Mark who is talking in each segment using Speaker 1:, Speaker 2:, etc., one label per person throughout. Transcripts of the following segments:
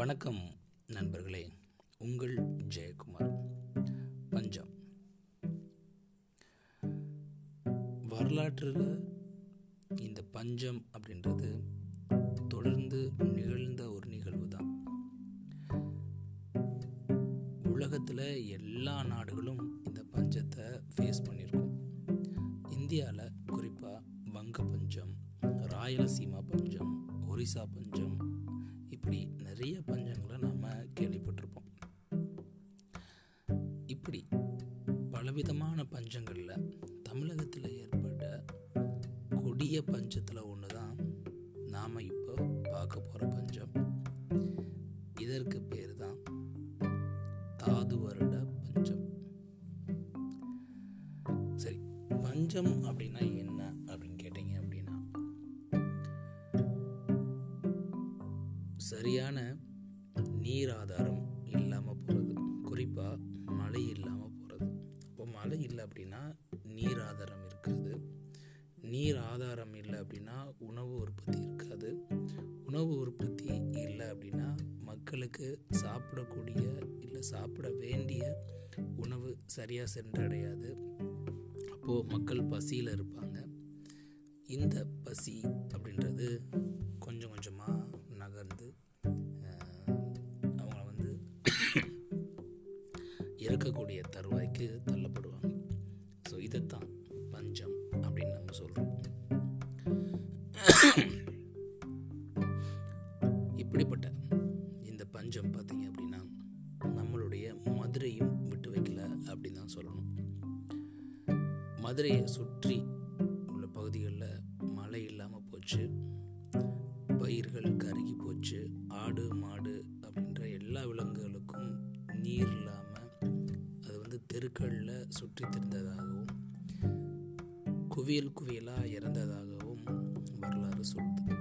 Speaker 1: வணக்கம் நண்பர்களே. உங்கள் ஜெயக்குமார் பஞ்சம். வரலாற்றில் இந்த பஞ்சம் அப்படின்றது தொடர்ந்து நிகழ்ந்த ஒரு நிகழ்வு தான். உலகத்தில் எல்லா நாடுகளும் இந்த பஞ்சத்தை ஃபேஸ் பண்ணியிருக்கோம். இந்தியாவில் குறிப்பாக வங்க பஞ்சம் ராயலசீமா பஞ்சம் ஒரிசா பஞ்சம் இப்படி நிறைய பஞ்சங்களை நாம் கேள்விப்பட்டிருப்போம். இப்படி பலவிதமான பஞ்சங்களில் தமிழகத்தில் ஏற்பட்ட கொடிய பஞ்சத்தில் ஒன்று தான் நாம் இப்போ பார்க்க போகிற பஞ்சம். இதற்கு பேர் தான் தாது வருட பஞ்சம். சரி பஞ்சம் அப்படின்னா என்ன? சரியான நீர் ஆதாரம் இல்லாமல் போகிறது குறிப்பாக மழை இல்லாமல் போகிறது இப்போ மழை இல்லை அப்படின்னா நீர் ஆதாரம் இருக்காது. நீர் ஆதாரம் இல்லை அப்படின்னா உணவு உற்பத்தி இருக்காது. உணவு உற்பத்தி இல்லை அப்படின்னா மக்களுக்கு சாப்பிடக்கூடிய இல்லை சாப்பிட வேண்டிய உணவு சரியாக சென்றடையாது. அப்போது மக்கள் பசியில் இருப்பாங்க. இந்த பசி அப்படின்றது இருக்கக்கூடிய தருவாய்க்கு தள்ளப்படுவாங்க. ஸோ இதைத்தான் பஞ்சம் அப்படின்னு நம்ம சொல்கிறோம் இப்படிப்பட்ட இந்த பஞ்சம் பார்த்தீங்க அப்படின்னா நம்மளுடைய மதுரையும் விட்டு வைக்கல அப்படின்னு தான் சொல்லணும். மதுரையை சுற்றி தெருக்களில் சுற்றி திரிந்ததாகவும் குவியல் குவியலாக இறந்ததாகவும் வரலாறு சொல்லுது.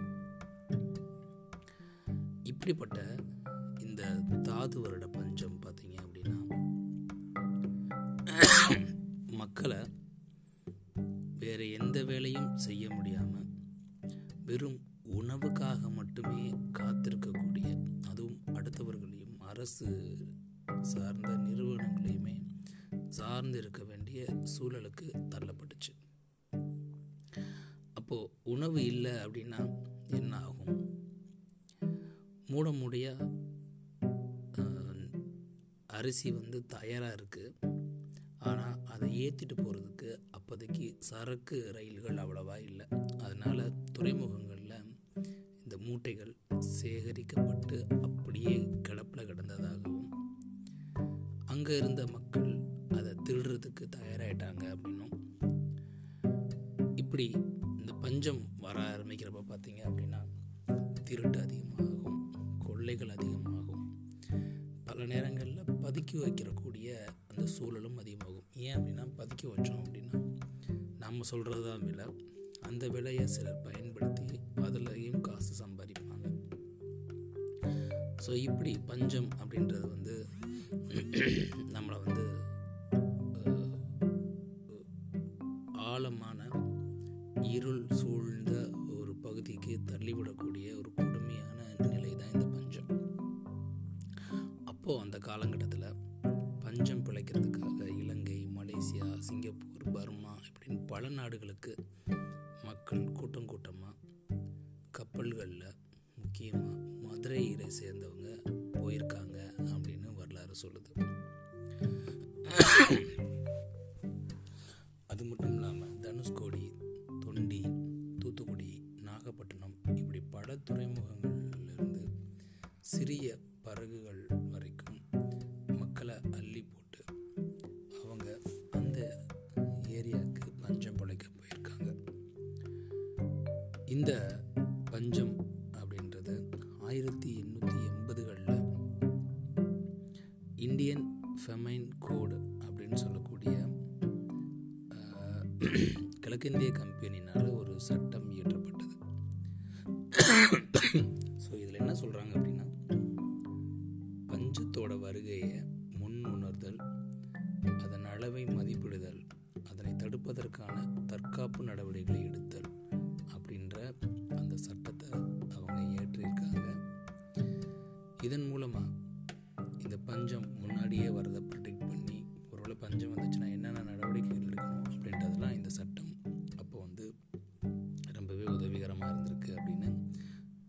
Speaker 1: இப்படிப்பட்ட இந்த தாது வருட பஞ்சம் பார்த்தீங்க அப்படின்னா மக்களை வேறு எந்த வேலையும் செய்ய முடியாமல் வெறும் உணவுக்காக மட்டுமே காத்திருக்கக்கூடிய அதுவும் அடுத்தவர்களையும் அரசு சார்ந்த நிறுவனங்களையுமே சார்ந்து இருக்க வேண்டிய சூழலுக்கு தள்ளப்பட்டுச்சு. அப்போ உணவு இல்லை அப்படின்னா என்ன ஆகும்? மூட மூடையா அரிசி வந்து தயாராக இருக்குது ஆனால் அதை ஏற்றிட்டு போகிறதுக்கு அப்போதைக்கு சரக்கு ரயில்கள் அவ்வளவா இல்லை. அதனால் துறைமுகங்களில் இந்த மூட்டைகள் சேகரிக்கப்பட்டு அப்படியே கிடப்பில் கிடந்ததாகவும் அங்கே இருந்த மக்கள் அதை தயாராகிட்டாங்க அப்படின்னும். இப்படி இந்த பஞ்சம் வர ஆரம்பிக்கிறப்ப பார்த்தீங்க அப்படின்னா திருட்டு அதிகமாகும் கொள்ளைகள் அதிகமாகும். பல நேரங்களில் பதுக்கி வைக்கிறக்கூடிய அந்த சூழலும் அதிகமாகும். ஏன் அப்படின்னா பதுக்கி வச்சோம் அப்படின்னா நம்ம சொல்கிறது தான் விலை. அந்த விலையை சிலர் பயன்படுத்தி அதுலேயும் காசு சம்பாதிப்பாங்க. ஸோ இப்படி பஞ்சம் அப்படின்றது வந்து நம்ம தள்ளிவிடக்கூடிய ஒரு கொடுமையான நிலை தான் இந்த பஞ்சம். அப்போது அந்த காலகட்டத்தில் பஞ்சம் பிழைக்கிறதுக்காக இலங்கை மலேசியா சிங்கப்பூர் பர்மா இப்படின்னு பல நாடுகளுக்கு மக்கள் கூட்டம் கூட்டமாக கப்பல்களில் முக்கியமாக மதுரையை சேர்ந்தவங்க போயிருக்காங்க அப்படின்னு வரலாறு சொல்லுது. அது மட்டும் இல்லாமல் தனுஷ்கோடி துறைமுகங்கள்லேருந்து சிறிய படகுகள் வரைக்கும் மக்களை அள்ளி போட்டு அவங்க அந்த ஏரியாவுக்கு பஞ்சம் பிழைக்க போயிருக்காங்க. இந்த பஞ்சம் அப்படின்றது ஆயிரத்தி எண்ணூற்றி எண்பதுகளில் இந்தியன் ஃபெமைன் கோடு அப்படின்னு சொல்லக்கூடிய கிழக்கிந்திய கம்பெனினால் ஒரு சட்டம் இயற்றப்பட்டது. சொல்கிறாங்க அப்படின்னா பஞ்சத்தோட வருகையை முன் உணர்தல் அதன் அளவை மதிப்பிடுதல் அதனை தடுப்பதற்கான தற்காப்பு நடவடிக்கைகளை எடுத்தல் அப்படின்ற அந்த சட்டத்தை அவங்க ஏற்றிருக்காங்க இதன் மூலமாக இந்த பஞ்சம் முன்னாடியே வரதை ப்ரொடெக்ட் பண்ணி ஒருவேளை பஞ்சம் வந்துச்சுன்னா என்னென்ன நடவடிக்கைகள் எடுக்கணும் அப்படின்றதெல்லாம் இந்த சட்டம் அப்போ வந்து ரொம்பவே உதவிகரமாக இருந்திருக்கு அப்படின்னு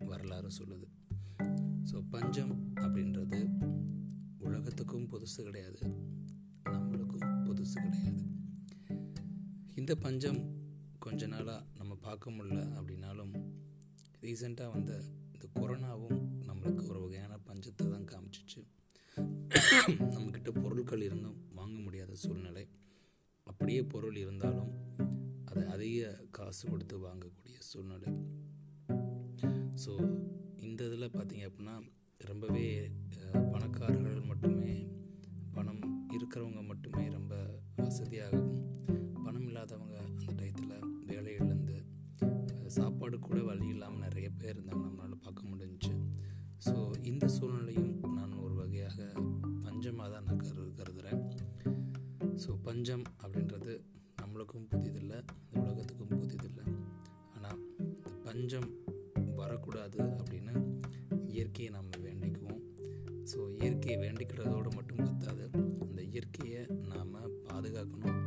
Speaker 1: வரலாறு சொல்லுது. ஸோ பஞ்சம் அப்படின்றது உலகத்துக்கும் புதுசு கிடையாது. நம்மளுக்கும் புதுசு கிடையாது. இந்த பஞ்சம் கொஞ்ச நாளாக நம்ம பார்க்க முடில அப்படின்னாலும் ரீசெண்டாக வந்த இந்த கொரோனாவும் நம்மளுக்கு ஒரு வகையான பஞ்சத்தை தான் காமிச்சிச்சு. நம்மக்கிட்ட பொருட்கள் இருந்தும் வாங்க முடியாத சூழ்நிலை. அப்படியே பொருள் இருந்தாலும் அதை அதிக காசு கொடுத்து வாங்கக்கூடிய சூழ்நிலை. ஸோ இந்த இதில் பார்த்தீங்க அப்படின்னா ரொம்பவே பணக்காரர்கள் மட்டுமே பணம் இருக்கிறவங்க மட்டுமே ரொம்ப வசதியாகவும் பணம் இல்லாதவங்க அந்த டயத்தில் வேலை இழந்து சாப்பாடு கூட வழி இல்லாமல் நிறைய பேர் இருந்தாங்க நம்மளால் பார்க்க முடிஞ்சுச்சு ஸோ இந்த சூழ்நிலையும் நான் ஒரு வகையாக பஞ்சமாக தான் நான் கரு கருதுகிறேன் ஸோ பஞ்சம் அப்படின்றது நம்மளுக்கும் புதிதில்லை இந்த உலகத்துக்கும் புதிதில்லை. ஆனால் இந்த பஞ்சம் இயற்கையை நம்ம வேண்டிக்குவோம். ஸோ இயற்கையை வேண்டிக்கிறதோடு மட்டும் பத்தாது அந்த இயற்கையை நாம் பாதுகாக்கணும்.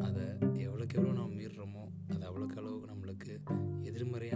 Speaker 1: அதை எவ்வளோக்கு எவ்வளோ நாம் மீறுறோமோ அது அவ்வளோக்கு அளவுக்கு நம்மளுக்கு எதிர்மறை